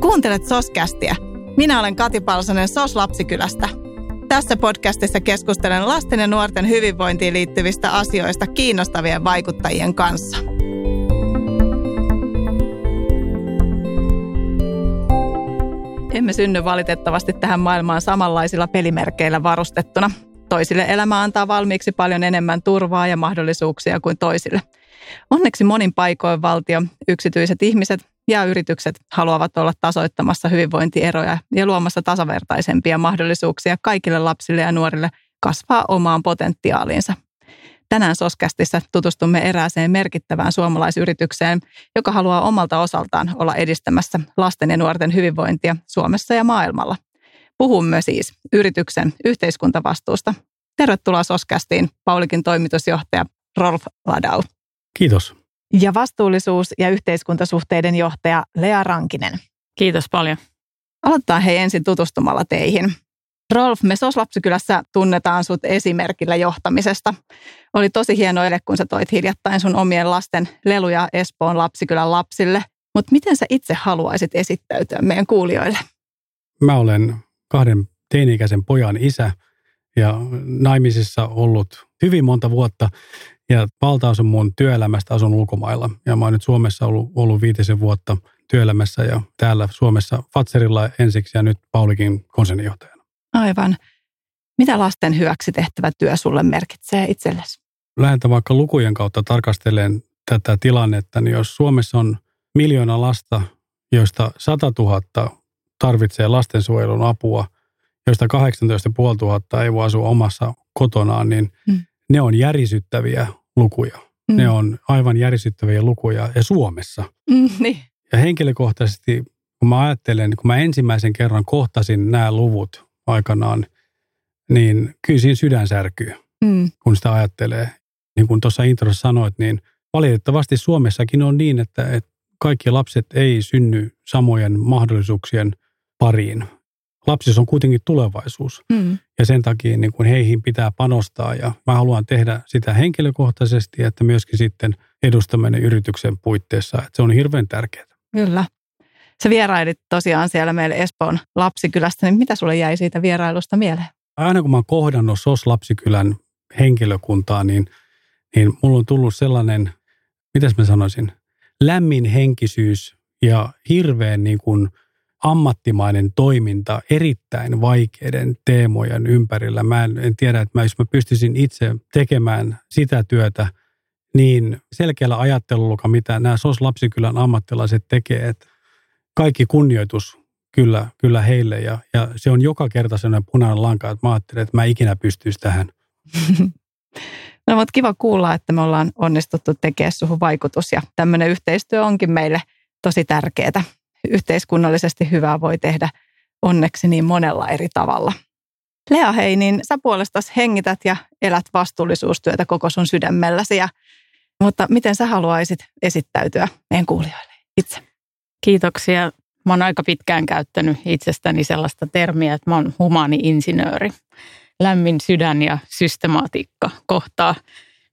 Kuuntelet Soskästiä. Minä olen Kati Palsonen Sos Lapsikylästä. Tässä podcastissa keskustelen lasten ja nuorten hyvinvointiin liittyvistä asioista kiinnostavien vaikuttajien kanssa. Emme synny valitettavasti tähän maailmaan samanlaisilla pelimerkeillä varustettuna. Toisille elämä antaa valmiiksi paljon enemmän turvaa ja mahdollisuuksia kuin toisille. Onneksi monin paikoin valtio, yksityiset ihmiset ja yritykset haluavat olla tasoittamassa hyvinvointieroja ja luomassa tasavertaisempia mahdollisuuksia kaikille lapsille ja nuorille kasvaa omaan potentiaaliinsa. Tänään Soskästissä tutustumme erääseen merkittävään suomalaisyritykseen, joka haluaa omalta osaltaan olla edistämässä lasten ja nuorten hyvinvointia Suomessa ja maailmalla. Puhumme siis yrityksen yhteiskuntavastuusta. Tervetuloa Soskästiin, Paulikin toimitusjohtaja Rolf Ladau. Kiitos. Ja vastuullisuus- ja yhteiskuntasuhteiden johtaja Lea Rankinen. Kiitos paljon. Aloitetaan hei ensin tutustumalla teihin. Rolf, me Soslapsikylässä tunnetaan sut esimerkillä johtamisesta. Oli tosi hieno ele, kun sä toit hiljattain sun omien lasten leluja Espoon lapsikylän lapsille. Mutta miten sä itse haluaisit esittäytyä meidän kuulijoille? Mä olen kahden teini-ikäisen pojan isä ja naimisissa ollut hyvin monta vuotta ja valtaosa mun työelämästä asun ulkomailla. Ja mä oon nyt Suomessa ollut, ollut viitisen vuotta työelämässä ja täällä Suomessa Fatserilla ensiksi ja nyt Paulikin konsernijohtajana. Aivan. Mitä lasten hyväksi tehtävä työ sulle merkitsee itsellesi? Lähetän vaikka lukujen kautta tarkastelen tätä tilannetta, niin jos Suomessa on miljoona lasta, joista 100 000 tarvitsee lastensuojelun apua, joista 18 500 ei voi asua omassa kotonaan, niin mm. ne on järisyttäviä lukuja. Mm. Ne on aivan järisyttäviä lukuja ja Suomessa. Mm, niin. Ja henkilökohtaisesti, kun mä ajattelen, kun mä ensimmäisen kerran kohtasin nämä luvut aikanaan, niin kyllä siinä sydän särkyy, mm. kun sitä ajattelee. Niin kuin tuossa introssa sanoit, niin valitettavasti Suomessakin on niin, että, että kaikki lapset ei synny samojen mahdollisuuksien pariin. Lapsissa on kuitenkin tulevaisuus mm. ja sen takia niin kuin heihin pitää panostaa ja mä haluan tehdä sitä henkilökohtaisesti, että myöskin sitten edustaminen yrityksen puitteissa. Että se on hirveän tärkeää. Kyllä. Sä vierailit tosiaan siellä meillä Espoon lapsikylästä, niin mitä sulle jäi siitä vierailusta mieleen? Aina kun mä oon kohdannut SOS-lapsikylän henkilökuntaa, niin, niin mulla on tullut sellainen, mitäs mä sanoisin, lämmin henkisyys ja hirveän niin kuin ammattimainen toiminta erittäin vaikeiden teemojen ympärillä. Mä en, en tiedä, että mä, jos mä pystyisin itse tekemään sitä työtä niin selkeällä ajattelulla, mitä nämä SOS-lapsikylän ammattilaiset tekee, että kaikki kunnioitus kyllä, kyllä heille ja, ja se on joka kerta sellainen punainen lanka, että mä ajattelen, että mä ikinä pystyisi tähän. No mutta kiva kuulla, että me ollaan onnistuttu tekemään suhun vaikutus ja tämmöinen yhteistyö onkin meille tosi tärkeää. Yhteiskunnallisesti hyvää voi tehdä onneksi niin monella eri tavalla. Lea hei, niin sä puolestas hengität ja elät vastuullisuustyötä koko sun sydämelläsi. Ja, mutta miten sä haluaisit esittäytyä meidän kuulijoille itse? Kiitoksia. Mä oon aika pitkään käyttänyt itsestäni sellaista termiä, että mä oon humaani-insinööri. Lämmin sydän ja systematiikka kohtaa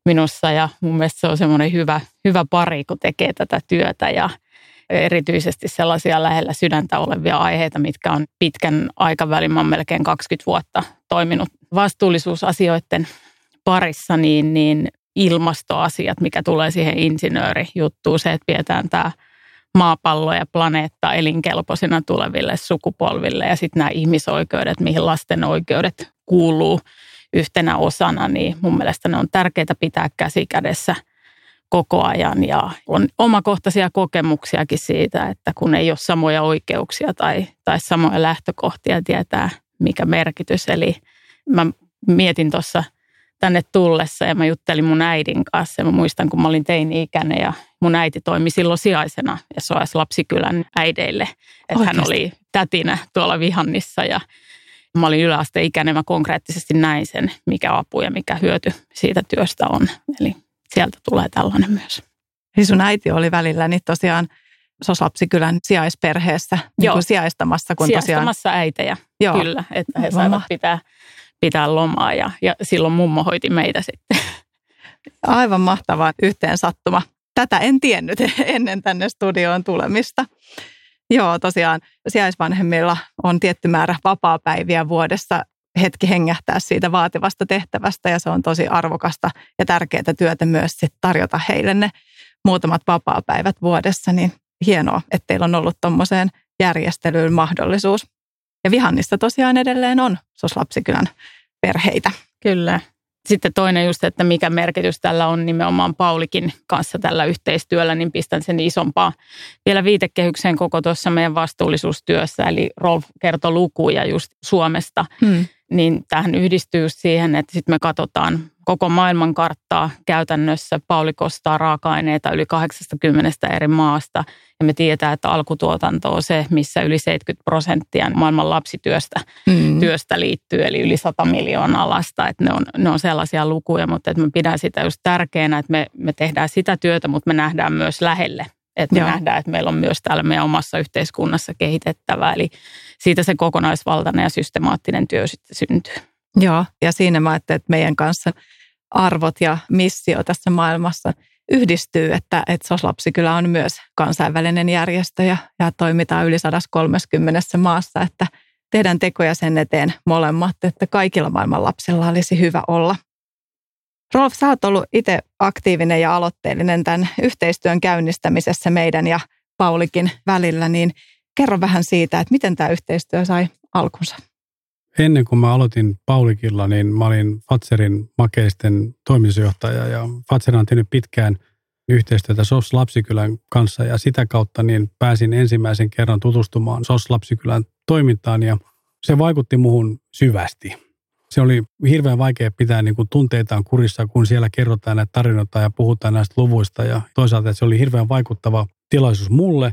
minussa ja mun mielestä se on semmoinen hyvä, hyvä pari, kun tekee tätä työtä ja erityisesti sellaisia lähellä sydäntä olevia aiheita, mitkä on pitkän aikavälin, mä melkein 20 vuotta toiminut vastuullisuusasioiden parissa, niin, niin ilmastoasiat, mikä tulee siihen insinöörijuttuun, se, että pidetään tämä maapallo ja planeetta elinkelpoisena tuleville sukupolville ja sitten nämä ihmisoikeudet, mihin lasten oikeudet kuuluu yhtenä osana, niin mun mielestä ne on tärkeää pitää käsi kädessä koko ajan ja on omakohtaisia kokemuksiakin siitä, että kun ei ole samoja oikeuksia tai, tai samoja lähtökohtia tietää mikä merkitys. Eli mä mietin tuossa tänne tullessa ja mä juttelin mun äidin kanssa. Ja mä muistan, kun mä olin teini-ikäinen ja mun äiti toimi silloin sijaisena SOS Lapsikylän äideille. Että hän oli tätinä tuolla Vihannissa ja mä olin yläasteikäinen. Mä konkreettisesti näin sen, mikä apu ja mikä hyöty siitä työstä on. Eli sieltä tulee tällainen myös. Siis sun äiti oli välillä niin tosiaan Soslapsikylän sijaisperheessä niin kuin sijaistamassa. Kun sijaistamassa tosiaan... äitejä, Joo. kyllä. Että he saivat pitää pitää lomaa ja, ja silloin mummo hoiti meitä sitten. Aivan mahtava yhteen sattuma. Tätä en tiennyt ennen tänne studioon tulemista. Joo, tosiaan sijaisvanhemmilla on tietty määrä vapaapäiviä vuodessa hetki hengähtää siitä vaativasta tehtävästä ja se on tosi arvokasta ja tärkeää työtä myös sit tarjota heille ne muutamat vapaapäivät vuodessa, niin hienoa, että teillä on ollut tuommoiseen järjestelyyn mahdollisuus. Ja Vihannissa tosiaan edelleen on SOS-lapsikylän perheitä. Kyllä. Sitten toinen just, että mikä merkitys tällä on nimenomaan Paulikin kanssa tällä yhteistyöllä, niin pistän sen isompaa vielä viitekehykseen koko tuossa meidän vastuullisuustyössä. Eli Rolf kertoi lukuja just Suomesta. Hmm niin tähän yhdistyy siihen, että sitten me katsotaan koko maailman karttaa käytännössä. Pauli kostaa raaka-aineita yli 80 eri maasta ja me tiedetään, että alkutuotanto on se, missä yli 70 prosenttia maailman lapsityöstä mm. työstä liittyy, eli yli 100 miljoonaa lasta. Että ne, on, ne on sellaisia lukuja, mutta että mä pidän sitä just tärkeänä, että me, me tehdään sitä työtä, mutta me nähdään myös lähelle että me Joo. nähdään, että meillä on myös täällä meidän omassa yhteiskunnassa kehitettävää. Eli siitä se kokonaisvaltainen ja systemaattinen työ sitten syntyy. Joo, ja siinä mä ajattelen, että meidän kanssa arvot ja missio tässä maailmassa yhdistyy, että, että SOS-lapsi kyllä on myös kansainvälinen järjestö ja, ja toimitaan yli 130 maassa, että tehdään tekoja sen eteen molemmat, että kaikilla maailman lapsilla olisi hyvä olla. Rolf, sä oot ollut itse aktiivinen ja aloitteellinen tämän yhteistyön käynnistämisessä meidän ja Paulikin välillä, niin kerro vähän siitä, että miten tämä yhteistyö sai alkunsa. Ennen kuin mä aloitin Paulikilla, niin mä olin Fatserin makeisten toimitusjohtaja ja Fatser on tehnyt pitkään yhteistyötä SOS Lapsikylän kanssa ja sitä kautta niin pääsin ensimmäisen kerran tutustumaan SOS Lapsikylän toimintaan ja se vaikutti muhun syvästi se oli hirveän vaikea pitää niin kuin tunteitaan kurissa, kun siellä kerrotaan näitä tarinoita ja puhutaan näistä luvuista. Ja toisaalta se oli hirveän vaikuttava tilaisuus mulle,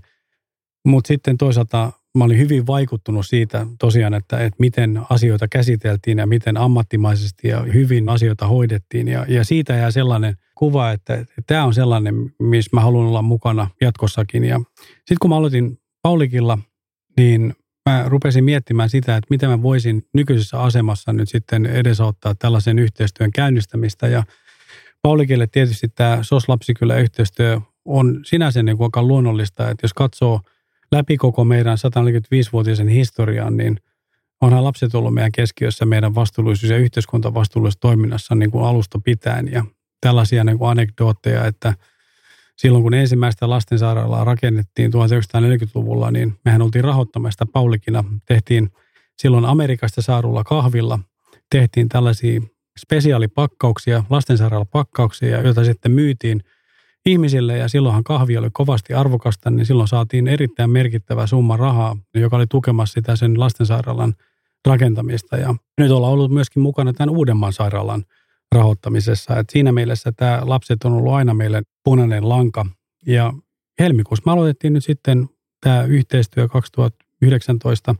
mutta sitten toisaalta mä olin hyvin vaikuttunut siitä tosiaan, että, että miten asioita käsiteltiin ja miten ammattimaisesti ja hyvin asioita hoidettiin. Ja, ja siitä jää sellainen kuva, että, että tämä on sellainen, missä mä haluan olla mukana jatkossakin. Ja sitten kun mä aloitin Paulikilla, niin mä rupesin miettimään sitä, että miten mä voisin nykyisessä asemassa nyt sitten edesauttaa tällaisen yhteistyön käynnistämistä. Ja Paulikille tietysti tämä SOS-lapsikylä yhteistyö on sinänsä niin kuin aika luonnollista, että jos katsoo läpi koko meidän 145-vuotisen historian, niin onhan lapset ollut meidän keskiössä meidän vastuullisuus- ja yhteiskuntavastuullisuustoiminnassa niin kuin alusta pitäen. Ja tällaisia niin kuin anekdootteja, että – silloin kun ensimmäistä lastensairaalaa rakennettiin 1940-luvulla, niin mehän oltiin rahoittamasta Paulikina. Tehtiin silloin Amerikasta saarulla kahvilla, tehtiin tällaisia spesiaalipakkauksia, lastensairaalapakkauksia, joita sitten myytiin ihmisille ja silloinhan kahvi oli kovasti arvokasta, niin silloin saatiin erittäin merkittävä summa rahaa, joka oli tukemassa sitä sen lastensairaalan rakentamista. Ja nyt ollaan ollut myöskin mukana tämän Uudenmaan sairaalan rahoittamisessa. Et siinä mielessä tämä lapset on ollut aina meille punainen lanka. Ja helmikuussa me aloitettiin nyt sitten tämä yhteistyö 2019.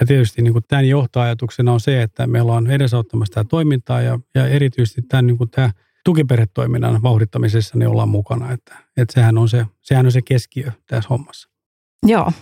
Ja tietysti niin kuin tämän johtoajatuksena on se, että meillä on edesauttamassa tämä toimintaa ja, ja erityisesti tämän, niin kuin tämä tukiperhetoiminnan vauhdittamisessa niin ollaan mukana. Että, että sehän, on se, sehän on se keskiö tässä hommassa. Joo,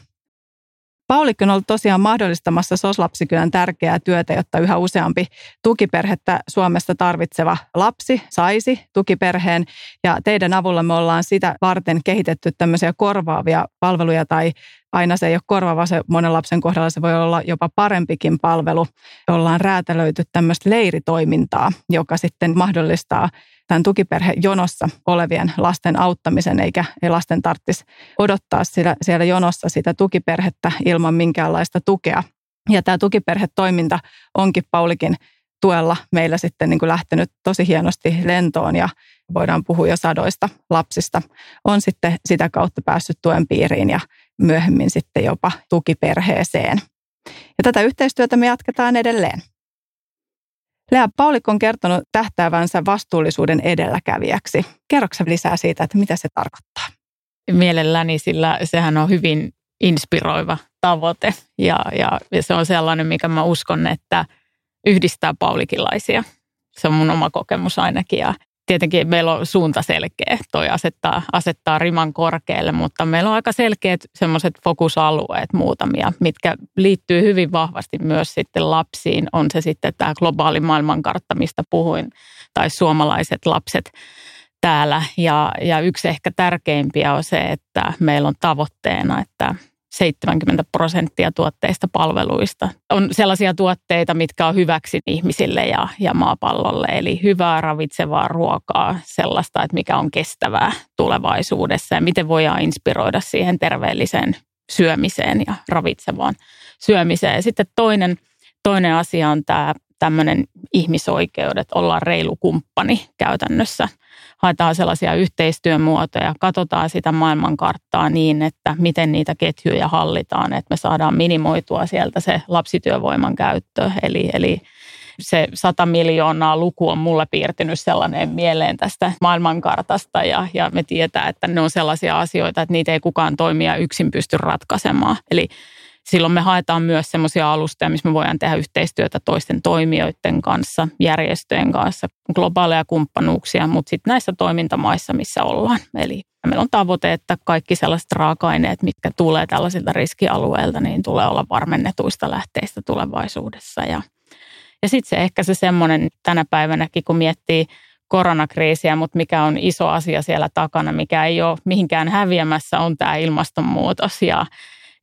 Paulikko on ollut tosiaan mahdollistamassa SOS-lapsikylän tärkeää työtä, jotta yhä useampi tukiperhettä Suomessa tarvitseva lapsi saisi tukiperheen. Ja teidän avulla me ollaan sitä varten kehitetty tämmöisiä korvaavia palveluja tai aina se ei ole korvaava, se monen lapsen kohdalla se voi olla jopa parempikin palvelu. Ollaan räätälöity tämmöistä leiritoimintaa, joka sitten mahdollistaa tämän tukiperhejonossa olevien lasten auttamisen, eikä ei lasten tarvitsisi odottaa siellä, siellä jonossa sitä tukiperhettä ilman minkäänlaista tukea. Ja tämä tukiperhetoiminta onkin Paulikin tuella meillä sitten niin kuin lähtenyt tosi hienosti lentoon ja voidaan puhua jo sadoista lapsista. On sitten sitä kautta päässyt tuen piiriin ja myöhemmin sitten jopa tukiperheeseen. Ja tätä yhteistyötä me jatketaan edelleen. Lea Paulik on kertonut tähtäävänsä vastuullisuuden edelläkävijäksi. Kerroksä lisää siitä, että mitä se tarkoittaa? Mielelläni, sillä sehän on hyvin inspiroiva tavoite ja, ja se on sellainen, mikä mä uskon, että yhdistää paulikilaisia. Se on mun oma kokemus ainakin ja tietenkin meillä on suunta selkeä, toi asettaa, asettaa riman korkealle, mutta meillä on aika selkeät semmoiset fokusalueet muutamia, mitkä liittyy hyvin vahvasti myös sitten lapsiin. On se sitten tämä globaali maailmankartta, mistä puhuin, tai suomalaiset lapset täällä. Ja, ja yksi ehkä tärkeimpiä on se, että meillä on tavoitteena, että 70 prosenttia tuotteista palveluista on sellaisia tuotteita, mitkä on hyväksi ihmisille ja, ja maapallolle. Eli hyvää ravitsevaa ruokaa, sellaista, että mikä on kestävää tulevaisuudessa ja miten voidaan inspiroida siihen terveelliseen syömiseen ja ravitsevaan syömiseen. Ja sitten toinen, toinen asia on tämä tämmöinen ihmisoikeudet, ollaan reilu kumppani käytännössä. Haetaan sellaisia yhteistyömuotoja, katsotaan sitä maailmankarttaa niin, että miten niitä ketjuja hallitaan, että me saadaan minimoitua sieltä se lapsityövoiman käyttö. Eli, eli se 100 miljoonaa luku on mulle piirtynyt sellainen mieleen tästä maailmankartasta ja, ja me tietää, että ne on sellaisia asioita, että niitä ei kukaan toimia yksin pysty ratkaisemaan. Eli silloin me haetaan myös semmoisia alustoja, missä me voidaan tehdä yhteistyötä toisten toimijoiden kanssa, järjestöjen kanssa, globaaleja kumppanuuksia, mutta sitten näissä toimintamaissa, missä ollaan. Eli meillä on tavoite, että kaikki sellaiset raaka-aineet, mitkä tulee tällaisilta riskialueilta, niin tulee olla varmennetuista lähteistä tulevaisuudessa. Ja, ja sitten se ehkä se semmoinen tänä päivänäkin, kun miettii koronakriisiä, mutta mikä on iso asia siellä takana, mikä ei ole mihinkään häviämässä, on tämä ilmastonmuutos ja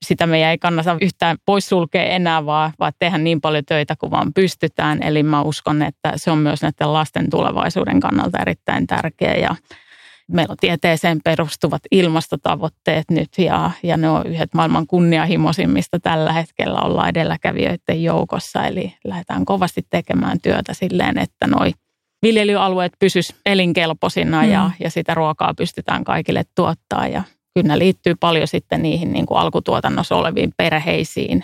sitä meidän ei kannata yhtään poissulkea enää, vaan, vaan tehdä niin paljon töitä kuin vaan pystytään. Eli mä uskon, että se on myös näiden lasten tulevaisuuden kannalta erittäin tärkeä ja meillä on tieteeseen perustuvat ilmastotavoitteet nyt ja, ja ne on yhdet maailman kunnianhimoisimmista tällä hetkellä ollaan edelläkävijöiden joukossa. Eli lähdetään kovasti tekemään työtä silleen, että noi viljelyalueet pysys elinkelpoisina mm. ja, ja sitä ruokaa pystytään kaikille tuottaa ja kyllä liittyy paljon sitten niihin niin kuin alkutuotannossa oleviin perheisiin,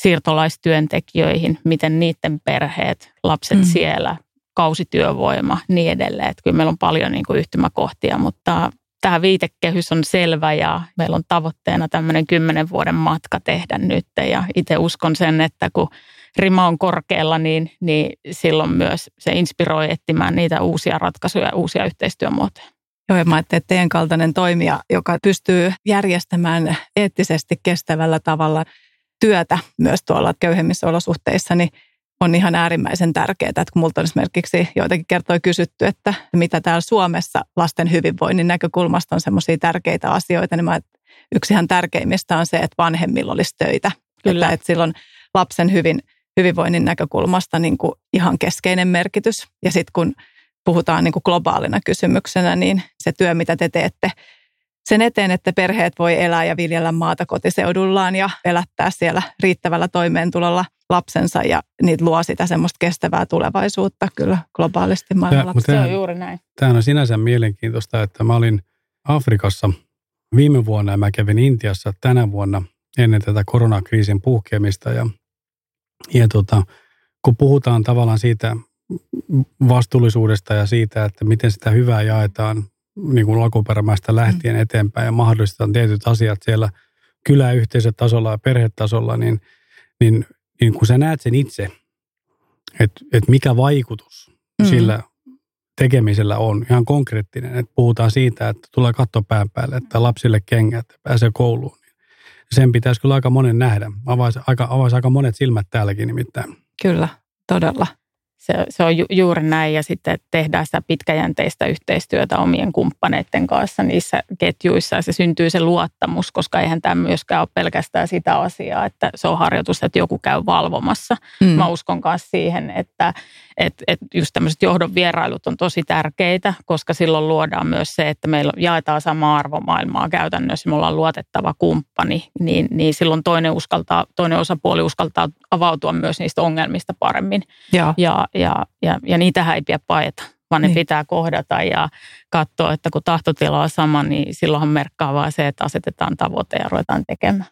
siirtolaistyöntekijöihin, miten niiden perheet, lapset mm. siellä, kausityövoima, niin edelleen. Että kyllä meillä on paljon niin kuin yhtymäkohtia, mutta tämä viitekehys on selvä ja meillä on tavoitteena tämmöinen kymmenen vuoden matka tehdä nyt. Ja itse uskon sen, että kun rima on korkealla, niin, niin silloin myös se inspiroi etsimään niitä uusia ratkaisuja ja uusia yhteistyömuotoja. Joo, ja mä että teidän kaltainen toimija, joka pystyy järjestämään eettisesti kestävällä tavalla työtä myös tuolla köyhemmissä olosuhteissa, niin on ihan äärimmäisen tärkeää, että kun multa on esimerkiksi joitakin kertoi kysytty, että mitä täällä Suomessa lasten hyvinvoinnin näkökulmasta on semmoisia tärkeitä asioita, niin mä, yksi ihan tärkeimmistä on se, että vanhemmilla olisi töitä. Kyllä. Että, että silloin lapsen hyvin, hyvinvoinnin näkökulmasta niin kuin ihan keskeinen merkitys. Ja sitten kun puhutaan niin kuin globaalina kysymyksenä, niin se työ, mitä te teette sen eteen, että perheet voi elää ja viljellä maata kotiseudullaan ja elättää siellä riittävällä toimeentulolla lapsensa ja niitä luo sitä semmoista kestävää tulevaisuutta kyllä globaalisti maailmalla. se on juuri näin. Tämä on sinänsä mielenkiintoista, että mä olin Afrikassa viime vuonna ja mä kävin Intiassa tänä vuonna ennen tätä koronakriisin puhkeamista ja, ja tota, kun puhutaan tavallaan siitä vastuullisuudesta ja siitä, että miten sitä hyvää jaetaan niin kuin alkuperämäistä lähtien mm. eteenpäin ja mahdollistetaan tietyt asiat siellä kyläyhteisötasolla ja perhetasolla, niin, niin, niin kun sä näet sen itse, että, että mikä vaikutus mm. sillä tekemisellä on ihan konkreettinen, että puhutaan siitä, että tulee katto pään päälle, että lapsille kengät, pääsee kouluun. Niin sen pitäisi kyllä aika monen nähdä. Avaisi aika, avaisi aika monet silmät täälläkin nimittäin. Kyllä, todella se, se on ju, juuri näin ja sitten tehdään sitä pitkäjänteistä yhteistyötä omien kumppaneiden kanssa niissä ketjuissa ja se syntyy se luottamus, koska eihän tämä myöskään ole pelkästään sitä asiaa, että se on harjoitus, että joku käy valvomassa. Mm. Mä uskon myös siihen, että et, et just tämmöiset johdon vierailut on tosi tärkeitä, koska silloin luodaan myös se, että meillä jaetaan samaa arvomaailmaa käytännössä, me ollaan luotettava kumppani, niin, niin silloin toinen, uskaltaa, toinen osapuoli uskaltaa avautua myös niistä ongelmista paremmin. Ja, ja, ja, ja, ja niitähän ei pidä paeta vaan ne niin. pitää kohdata ja katsoa, että kun tahtotila on sama, niin silloinhan merkkaa vaan se, että asetetaan tavoite ja ruvetaan tekemään.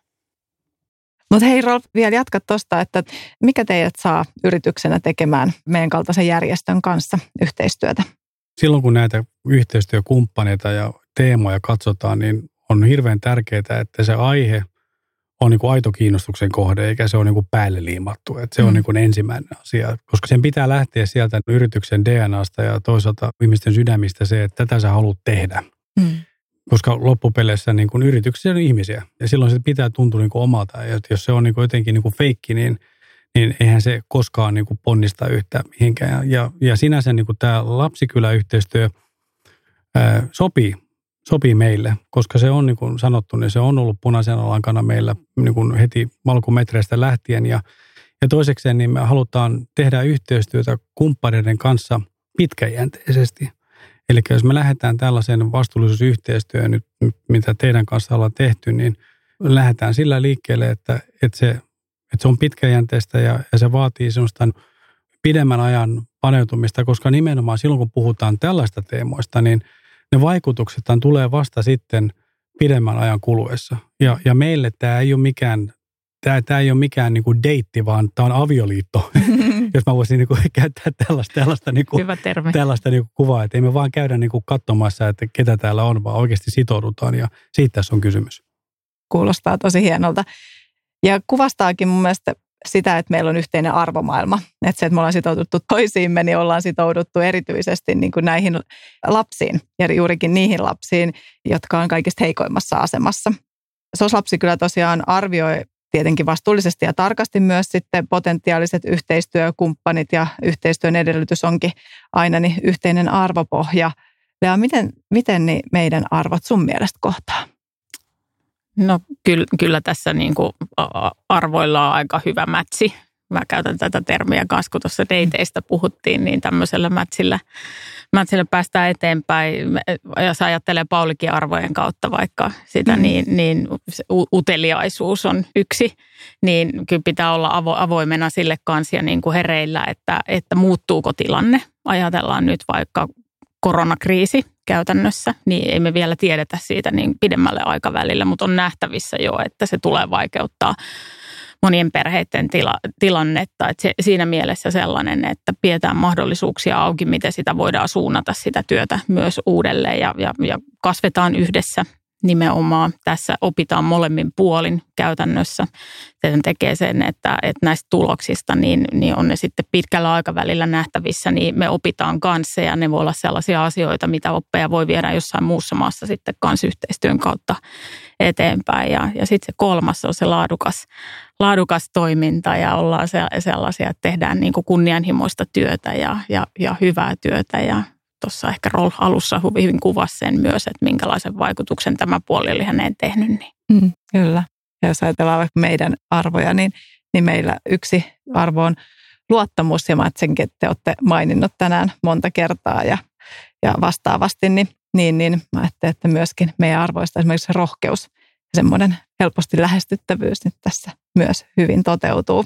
Mutta hei Rolf, vielä jatka tuosta, että mikä teidät saa yrityksenä tekemään meidän kaltaisen järjestön kanssa yhteistyötä? Silloin kun näitä yhteistyökumppaneita ja teemoja katsotaan, niin on hirveän tärkeää, että se aihe on niin kuin aito kiinnostuksen kohde, eikä se ole niin kuin päälle liimattu. Että se mm. on niin kuin ensimmäinen asia, koska sen pitää lähteä sieltä yrityksen DNAsta ja toisaalta ihmisten sydämistä se, että tätä sä haluat tehdä. Mm. Koska loppupeleissä niin kuin yrityksissä on ihmisiä ja silloin se pitää tuntua niin kuin omalta. Ja jos se on niin kuin jotenkin niin kuin feikki, niin, niin eihän se koskaan niin kuin ponnista yhtään mihinkään. Ja, ja sinänsä niin kuin tämä lapsikyläyhteistyö ää, sopii sopii meille, koska se on niin kuin sanottu, niin se on ollut punaisen lankana meillä niin kuin heti malkumetreistä lähtien ja, ja toisekseen niin me halutaan tehdä yhteistyötä kumppaneiden kanssa pitkäjänteisesti. Eli jos me lähdetään tällaiseen vastuullisuusyhteistyöhön nyt, mitä teidän kanssa ollaan tehty, niin lähdetään sillä liikkeelle, että, että, se, että se on pitkäjänteistä ja, ja se vaatii sellaista pidemmän ajan paneutumista, koska nimenomaan silloin, kun puhutaan tällaista teemoista, niin ne vaikutukset tulee vasta sitten pidemmän ajan kuluessa. Ja, ja meille tämä ei ole mikään, tämä, tämä ei ole mikään niin kuin deitti, vaan tämä on avioliitto, jos mä voisin niin kuin käyttää tällaista, tällaista, niin kuin, Hyvä termi. tällaista niin kuin kuvaa, että ei me vaan käydä niin kuin katsomassa, että ketä täällä on, vaan oikeasti sitoudutaan ja siitä tässä on kysymys. Kuulostaa tosi hienolta. Ja kuvastaakin mun mielestä sitä, että meillä on yhteinen arvomaailma. Että se, että me ollaan sitouduttu toisiimme, niin ollaan sitouduttu erityisesti niin kuin näihin lapsiin ja juurikin niihin lapsiin, jotka on kaikista heikoimmassa asemassa. SOS-lapsi kyllä tosiaan arvioi tietenkin vastuullisesti ja tarkasti myös sitten potentiaaliset yhteistyökumppanit ja yhteistyön edellytys onkin aina niin yhteinen arvopohja. Lea, miten, miten niin meidän arvot sun mielestä kohtaa? No kyllä, kyllä tässä niin kuin arvoilla on aika hyvä mätsi. Mä käytän tätä termiä kanssa, kun tuossa dateista puhuttiin, niin tämmöisellä mätsillä, mätsillä päästään eteenpäin. Jos ajattelee Paulikin arvojen kautta vaikka sitä, mm. niin, niin uteliaisuus on yksi. Niin kyllä pitää olla avo, avoimena sille kanssa ja niin kuin hereillä, että, että muuttuuko tilanne. Ajatellaan nyt vaikka koronakriisi käytännössä, niin ei me vielä tiedetä siitä niin pidemmälle aikavälillä, mutta on nähtävissä jo, että se tulee vaikeuttaa monien perheiden tila, tilannetta. Että se, siinä mielessä sellainen, että pidetään mahdollisuuksia auki, miten sitä voidaan suunnata sitä työtä myös uudelleen ja, ja, ja kasvetaan yhdessä nimenomaan tässä opitaan molemmin puolin käytännössä. Se tekee sen, että, että näistä tuloksista niin, niin on ne sitten pitkällä aikavälillä nähtävissä, niin me opitaan kanssa ja ne voi olla sellaisia asioita, mitä oppeja voi viedä jossain muussa maassa sitten kanssa yhteistyön kautta eteenpäin. Ja, ja sitten se kolmas on se laadukas, laadukas toiminta ja ollaan se, sellaisia, että tehdään niin kuin kunnianhimoista työtä ja, ja, ja hyvää työtä ja tuossa ehkä Roll alussa hyvin kuvasi sen myös, että minkälaisen vaikutuksen tämä puoli oli häneen tehnyt. Niin. Mm, kyllä. Ja jos ajatellaan vaikka meidän arvoja, niin, niin meillä yksi arvo on luottamus, ja mä senkin, että te olette maininnut tänään monta kertaa ja, ja vastaavasti, niin, niin, niin mä ajattelin, että myöskin meidän arvoista esimerkiksi rohkeus ja semmoinen helposti lähestyttävyys nyt tässä myös hyvin toteutuu.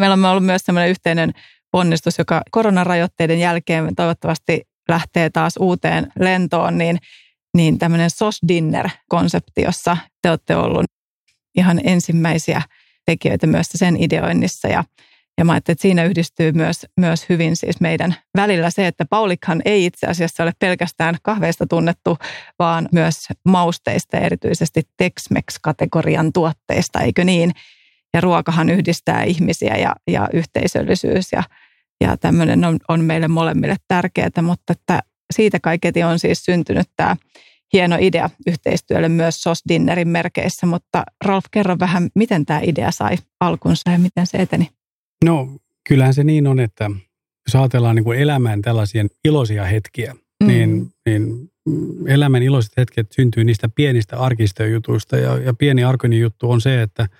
Meillä on ollut myös semmoinen yhteinen ponnistus, joka koronarajoitteiden jälkeen toivottavasti lähtee taas uuteen lentoon, niin, niin tämmöinen SOS Dinner-konsepti, jossa te olette ollut ihan ensimmäisiä tekijöitä myös sen ideoinnissa ja ja mä että siinä yhdistyy myös, myös hyvin siis meidän välillä se, että Paulikhan ei itse asiassa ole pelkästään kahveista tunnettu, vaan myös mausteista erityisesti Tex-Mex-kategorian tuotteista, eikö niin? Ja ruokahan yhdistää ihmisiä ja, ja yhteisöllisyys ja, ja tämmöinen on, on meille molemmille tärkeää, mutta että siitä kaiketi on siis syntynyt tämä hieno idea yhteistyölle myös SOS Dinnerin merkeissä, mutta Rolf, kerro vähän, miten tämä idea sai alkunsa ja miten se eteni? No, kyllähän se niin on, että jos ajatellaan niin kuin elämään tällaisia iloisia hetkiä, mm. niin, niin elämän iloiset hetket syntyy niistä pienistä arkistöjutuista ja, ja pieni arkinen juttu on se, että –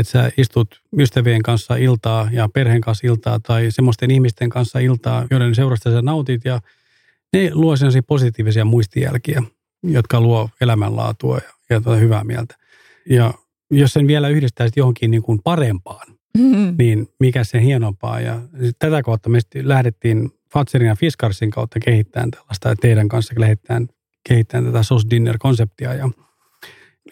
että sä istut ystävien kanssa iltaa ja perheen kanssa iltaa tai semmoisten ihmisten kanssa iltaa, joiden seurasta sä nautit ja ne luo sellaisia positiivisia muistijälkiä, jotka luo elämänlaatua ja, ja tuota hyvää mieltä. Ja jos sen vielä yhdistäisit johonkin niin kuin parempaan, mm-hmm. niin mikä se hienompaa. Ja tätä kautta me lähdettiin Fatserin ja Fiskarsin kautta kehittämään tällaista, teidän kanssa lähdetään kehittämään tätä SOS Dinner-konseptia. Ja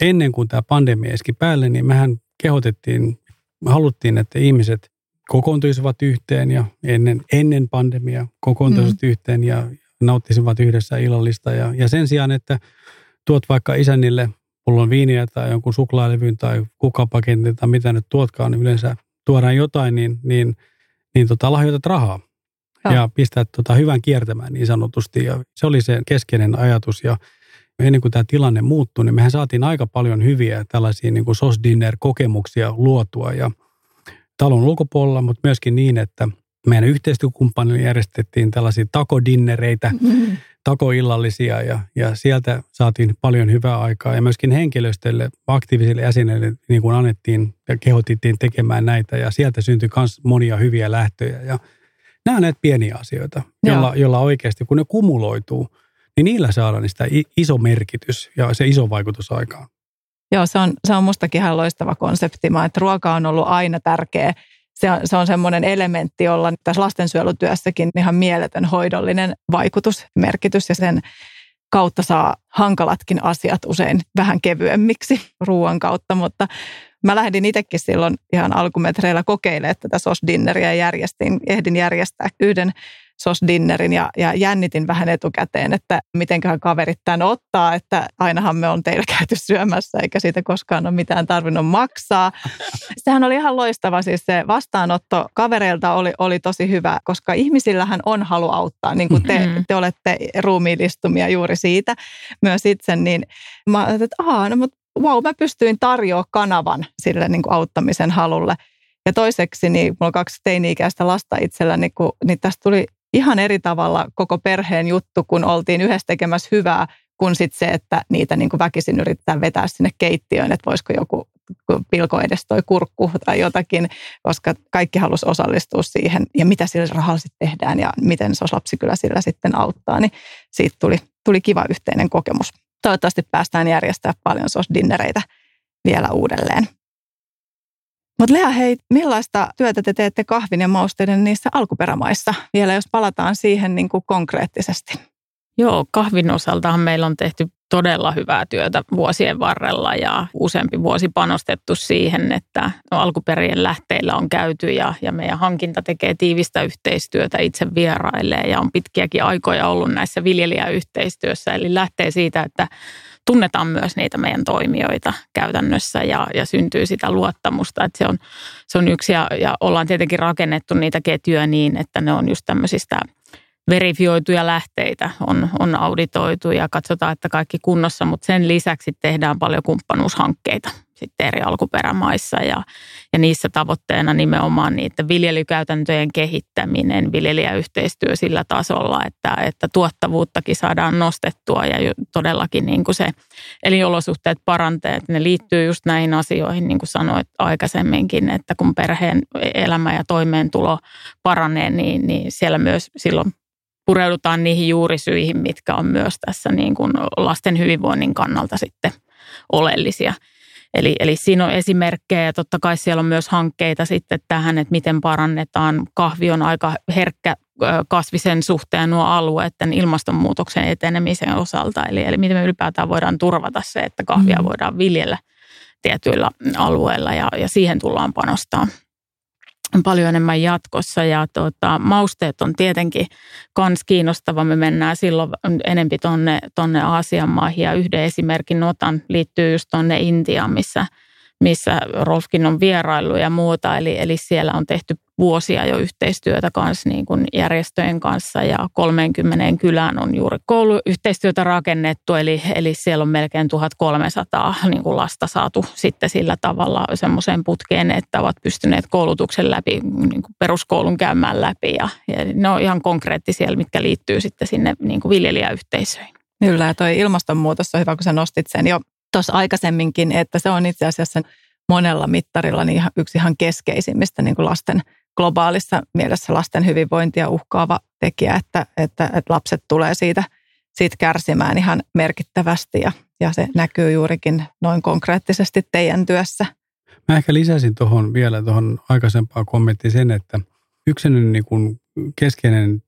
ennen kuin tämä pandemia eski päälle, niin mehän kehotettiin, haluttiin, että ihmiset kokoontuisivat yhteen ja ennen, ennen pandemia kokoontuisivat mm. yhteen ja nauttisivat yhdessä illallista. Ja, ja sen sijaan, että tuot vaikka isännille pullon viiniä tai jonkun suklaalevyn tai kukapaketin tai mitä nyt tuotkaan, niin yleensä tuodaan jotain, niin, niin, niin tota, lahjoitat rahaa. Ja, ja pistät tota, hyvän kiertämään niin sanotusti. Ja se oli se keskeinen ajatus. Ja ennen kuin tämä tilanne muuttui, niin mehän saatiin aika paljon hyviä tällaisia niin kuin SOS Dinner-kokemuksia luotua ja talon ulkopuolella, mutta myöskin niin, että meidän yhteistyökumppanille järjestettiin tällaisia takodinnereitä, mm-hmm. takoillallisia ja, ja sieltä saatiin paljon hyvää aikaa. Ja myöskin henkilöstölle, aktiivisille jäsenille niin kuin annettiin ja kehotittiin tekemään näitä ja sieltä syntyi myös monia hyviä lähtöjä. Ja nämä on näitä pieniä asioita, joilla, joilla oikeasti kun ne kumuloituu, niin niillä saadaan sitä iso merkitys ja se iso vaikutus aikaan. Joo, se on, se on mustakin ihan loistava konsepti. Mä, että ruoka on ollut aina tärkeä. Se on, se on semmoinen elementti, jolla tässä lastensuojelutyössäkin ihan mieletön hoidollinen vaikutus, merkitys ja sen kautta saa hankalatkin asiat usein vähän kevyemmiksi ruoan kautta, mutta mä lähdin itsekin silloin ihan alkumetreillä kokeilemaan tätä SOS-dinneriä ja järjestin, ehdin järjestää yhden SOS-dinnerin ja, ja jännitin vähän etukäteen, että mitenköhän kaverit tämän ottaa, että ainahan me on teillä käyty syömässä eikä siitä koskaan ole mitään tarvinnut maksaa. Sehän oli ihan loistava, siis se vastaanotto kavereilta oli, oli tosi hyvä, koska ihmisillähän on halu auttaa, niin kuin te, mm-hmm. te olette ruumiillistumia juuri siitä myös itse, niin mä ajattelin, että aah, no, mutta wow, mä pystyin tarjoamaan kanavan sille niin kuin auttamisen halulle. Ja toiseksi, niin mulla on kaksi teini-ikäistä lasta itselläni, niin, kun, niin tästä tuli ihan eri tavalla koko perheen juttu, kun oltiin yhdessä tekemässä hyvää, kuin sitten se, että niitä niin kuin väkisin yrittää vetää sinne keittiöön, että voisiko joku pilko edes toi kurkku tai jotakin, koska kaikki halusi osallistua siihen ja mitä sillä rahalla sitten tehdään ja miten lapsi kyllä sillä sitten auttaa, niin siitä tuli, tuli kiva yhteinen kokemus. Toivottavasti päästään järjestämään paljon SOS-dinnereitä vielä uudelleen. Mutta Lea, hei, millaista työtä te teette kahvin ja mausteiden niissä alkuperämaissa? Vielä jos palataan siihen niin kuin konkreettisesti. Joo, kahvin osaltahan meillä on tehty todella hyvää työtä vuosien varrella ja useampi vuosi panostettu siihen, että no, alkuperien lähteillä on käyty ja, ja meidän hankinta tekee tiivistä yhteistyötä itse vieraille ja on pitkiäkin aikoja ollut näissä viljelijäyhteistyössä. Eli lähtee siitä, että tunnetaan myös niitä meidän toimijoita käytännössä ja, ja syntyy sitä luottamusta. Että se, on, se on yksi ja, ja ollaan tietenkin rakennettu niitä ketjuja niin, että ne on just tämmöisistä verifioituja lähteitä on, on auditoitu ja katsotaan, että kaikki kunnossa, mutta sen lisäksi tehdään paljon kumppanuushankkeita sitten eri alkuperämaissa ja, ja niissä tavoitteena nimenomaan niiden viljelykäytäntöjen kehittäminen, viljelijäyhteistyö sillä tasolla, että, että tuottavuuttakin saadaan nostettua ja todellakin niin kuin se elinolosuhteet paranteet, ne liittyy just näihin asioihin, niin kuin sanoit aikaisemminkin, että kun perheen elämä ja toimeentulo paranee, niin, niin siellä myös silloin pureudutaan niihin juurisyihin, mitkä on myös tässä niin kuin lasten hyvinvoinnin kannalta sitten oleellisia. Eli, eli siinä on esimerkkejä ja totta kai siellä on myös hankkeita sitten tähän, että miten parannetaan. Kahvi on aika herkkä kasvisen suhteen nuo alueiden ilmastonmuutoksen etenemisen osalta. Eli, eli miten me ylipäätään voidaan turvata se, että kahvia mm. voidaan viljellä tietyillä alueilla ja, ja siihen tullaan panostaa paljon enemmän jatkossa ja tuota, mausteet on tietenkin kans kiinnostava. Me mennään silloin enempi tonne, tonne Aasian maihin ja yhden esimerkin otan liittyy just tonne Intiaan, missä, missä Rolfkin on vierailu ja muuta. Eli, eli siellä on tehty vuosia jo yhteistyötä kanssa niin kuin järjestöjen kanssa ja 30 kylään on juuri kouluyhteistyötä rakennettu, eli, eli siellä on melkein 1300 niin kuin lasta saatu sitten sillä tavalla semmoiseen putkeen, että ovat pystyneet koulutuksen läpi, niin kuin peruskoulun käymään läpi ja, ja ne on ihan konkreettisia, mitkä liittyy sitten sinne niin kuin viljelijäyhteisöihin. Kyllä, ja toi ilmastonmuutos on hyvä, kun sä nostit sen jo tuossa aikaisemminkin, että se on itse asiassa monella mittarilla niin yksi ihan keskeisimmistä niin kuin lasten globaalissa mielessä lasten hyvinvointia uhkaava tekijä, että, että, että lapset tulee siitä, siitä kärsimään ihan merkittävästi ja, ja se näkyy juurikin noin konkreettisesti teidän työssä. Mä ehkä lisäsin tuohon vielä tuohon aikaisempaan kommenttiin sen, että yksi niin kuin keskeinen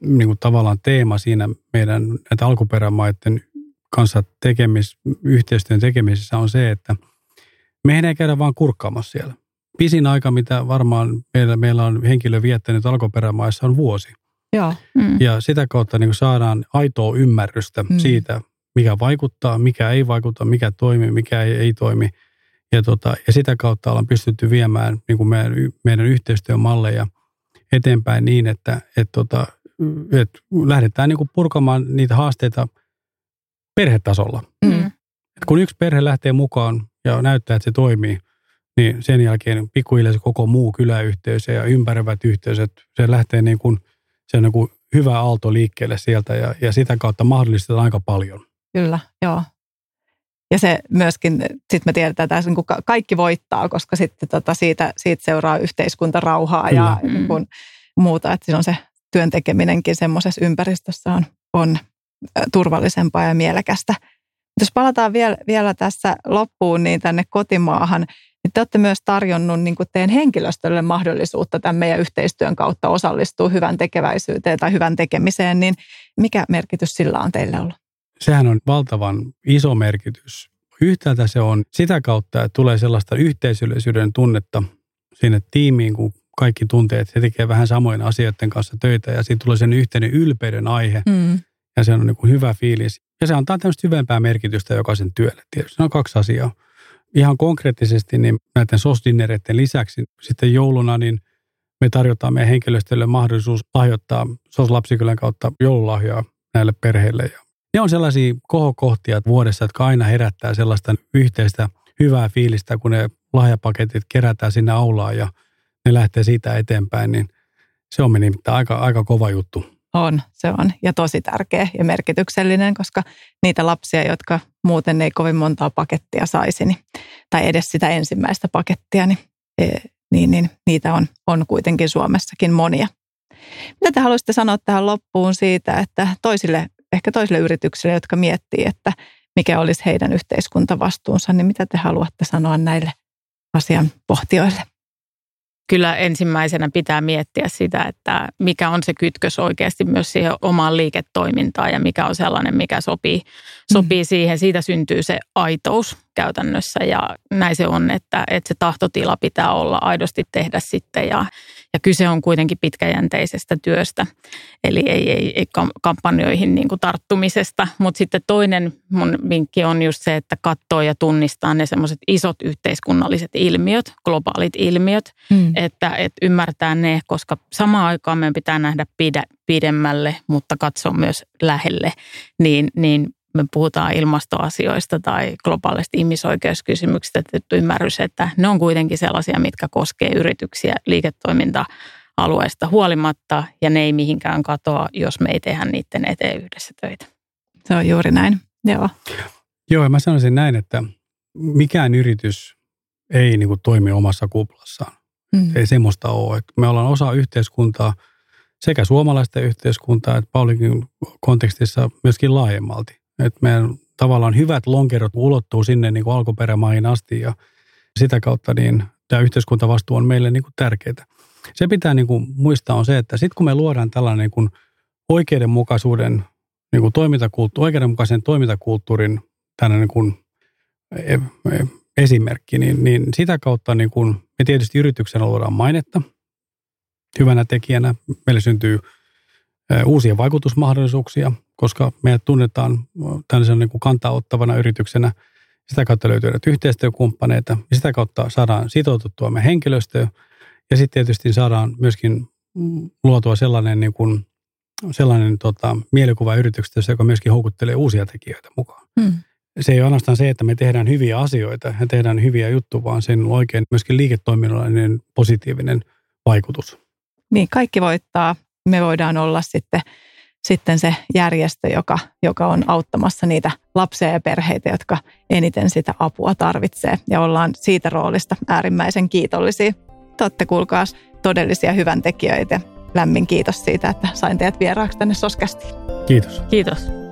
niin kuin tavallaan teema siinä meidän näitä alkuperämaiden kanssa tekemis, yhteistyön tekemisessä on se, että meidän ei käydä vaan kurkkaamassa siellä – pisin aika, mitä varmaan meillä, meillä on henkilö viettänyt alkuperämaissa, on vuosi. Joo. Mm. Ja sitä kautta niin saadaan aitoa ymmärrystä mm. siitä, mikä vaikuttaa, mikä ei vaikuta, mikä toimii, mikä ei, ei toimi. Ja, tota, ja sitä kautta ollaan pystytty viemään niin kuin meidän, meidän yhteistyömalleja eteenpäin niin, että et, tota, et lähdetään niin kuin purkamaan niitä haasteita perhetasolla. Mm. Et kun yksi perhe lähtee mukaan ja näyttää, että se toimii, niin sen jälkeen pikkuhiljaa se koko muu kyläyhteisö ja ympäröivät yhteisöt, se lähtee niin kuin, se on niin kuin hyvä aalto liikkeelle sieltä ja, ja sitä kautta mahdollistetaan aika paljon. Kyllä, joo. Ja se myöskin, sitten me tiedetään, että niin kaikki voittaa, koska sitten tota siitä, siitä seuraa yhteiskuntarauhaa Kyllä. ja niin kuin muuta. Että on se työn tekeminenkin semmoisessa ympäristössä on, on turvallisempaa ja mielekästä. Jos palataan vielä, vielä tässä loppuun niin tänne kotimaahan, niin te olette myös tarjonnut niin kuin teidän henkilöstölle mahdollisuutta tämän meidän yhteistyön kautta osallistua hyvän tekeväisyyteen tai hyvän tekemiseen, niin mikä merkitys sillä on teille ollut? Sehän on valtavan iso merkitys. Yhtäältä se on sitä kautta, että tulee sellaista yhteisöllisyyden tunnetta sinne tiimiin, kun kaikki tuntee, että he tekevät vähän samojen asioiden kanssa töitä ja siitä tulee sen yhteinen ylpeyden aihe. Mm. Ja se on niin kuin hyvä fiilis. Ja se antaa tämmöistä syvempää merkitystä jokaisen työlle. Tietysti ne on kaksi asiaa. Ihan konkreettisesti niin näiden sosdinereiden lisäksi sitten jouluna niin me tarjotaan meidän henkilöstölle mahdollisuus lahjoittaa SOS-lapsikylän kautta joululahjaa näille perheille. Ja ne on sellaisia kohokohtia vuodessa, jotka aina herättää sellaista yhteistä hyvää fiilistä, kun ne lahjapaketit kerätään sinne aulaan ja ne lähtee siitä eteenpäin, niin se on nimittäin aika, aika kova juttu. On, se on. Ja tosi tärkeä ja merkityksellinen, koska niitä lapsia, jotka muuten ei kovin montaa pakettia saisi, niin, tai edes sitä ensimmäistä pakettia, niin, e, niin, niin niitä on, on kuitenkin Suomessakin monia. Mitä te haluaisitte sanoa tähän loppuun siitä, että toisille, ehkä toisille yrityksille, jotka miettii, että mikä olisi heidän yhteiskuntavastuunsa, niin mitä te haluatte sanoa näille asian pohtijoille? Kyllä ensimmäisenä pitää miettiä sitä, että mikä on se kytkös oikeasti myös siihen omaan liiketoimintaan ja mikä on sellainen, mikä sopii, sopii mm. siihen. Siitä syntyy se aitous käytännössä. Ja näin se on, että, että se tahtotila pitää olla aidosti tehdä sitten. Ja, ja kyse on kuitenkin pitkäjänteisestä työstä, eli ei, ei, ei kampanjoihin niin kuin tarttumisesta. Mutta sitten toinen mun vinkki on just se, että katsoo ja tunnistaa ne semmoiset isot yhteiskunnalliset ilmiöt, globaalit ilmiöt, hmm. että, että ymmärtää ne, koska samaan aikaan meidän pitää nähdä pide, pidemmälle, mutta katsoa myös lähelle, niin, niin me puhutaan ilmastoasioista tai globaalista ihmisoikeuskysymyksistä, että ymmärrys, että ne on kuitenkin sellaisia, mitkä koskee yrityksiä liiketoiminta-alueesta huolimatta ja ne ei mihinkään katoa, jos me ei tehdä niiden eteen yhdessä töitä. Se on juuri näin, joo. Joo, ja mä sanoisin näin, että mikään yritys ei niin kuin toimi omassa kuplassaan. Mm. Ei semmoista ole. Me ollaan osa yhteiskuntaa, sekä suomalaista yhteiskuntaa että Paulikin kontekstissa myöskin laajemmalti. Että meidän tavallaan hyvät lonkerot ulottuu sinne niin kuin alkuperämaihin asti ja sitä kautta niin tämä yhteiskuntavastuu on meille niin kuin tärkeää. Se pitää niin kuin muistaa on se, että sitten kun me luodaan tällainen niin kuin oikeudenmukaisuuden niin kuin toimintakulttu, oikeudenmukaisen toimintakulttuurin tällainen niin kuin e, e, esimerkki, niin, niin sitä kautta niin kuin me tietysti yrityksenä luodaan mainetta hyvänä tekijänä. Meille syntyy uusia vaikutusmahdollisuuksia, koska meidät tunnetaan tällaisen niin kuin kantaa ottavana yrityksenä. Sitä kautta löytyy yhteistyökumppaneita ja sitä kautta saadaan sitoututtua me henkilöstöä ja sitten tietysti saadaan myöskin luotua sellainen, niin kuin, sellainen tota, mielikuva yrityksestä, joka myöskin houkuttelee uusia tekijöitä mukaan. Hmm. Se ei ole ainoastaan se, että me tehdään hyviä asioita ja tehdään hyviä juttuja, vaan sen oikein myöskin liiketoiminnallinen positiivinen vaikutus. Niin, kaikki voittaa. Me voidaan olla sitten sitten se järjestö, joka, joka on auttamassa niitä lapsia ja perheitä, jotka eniten sitä apua tarvitsee. Ja ollaan siitä roolista äärimmäisen kiitollisia. Te olette kuulkaa todellisia hyväntekijöitä. Lämmin kiitos siitä, että sain teidät vieraaksi tänne Soskastiin. Kiitos. Kiitos.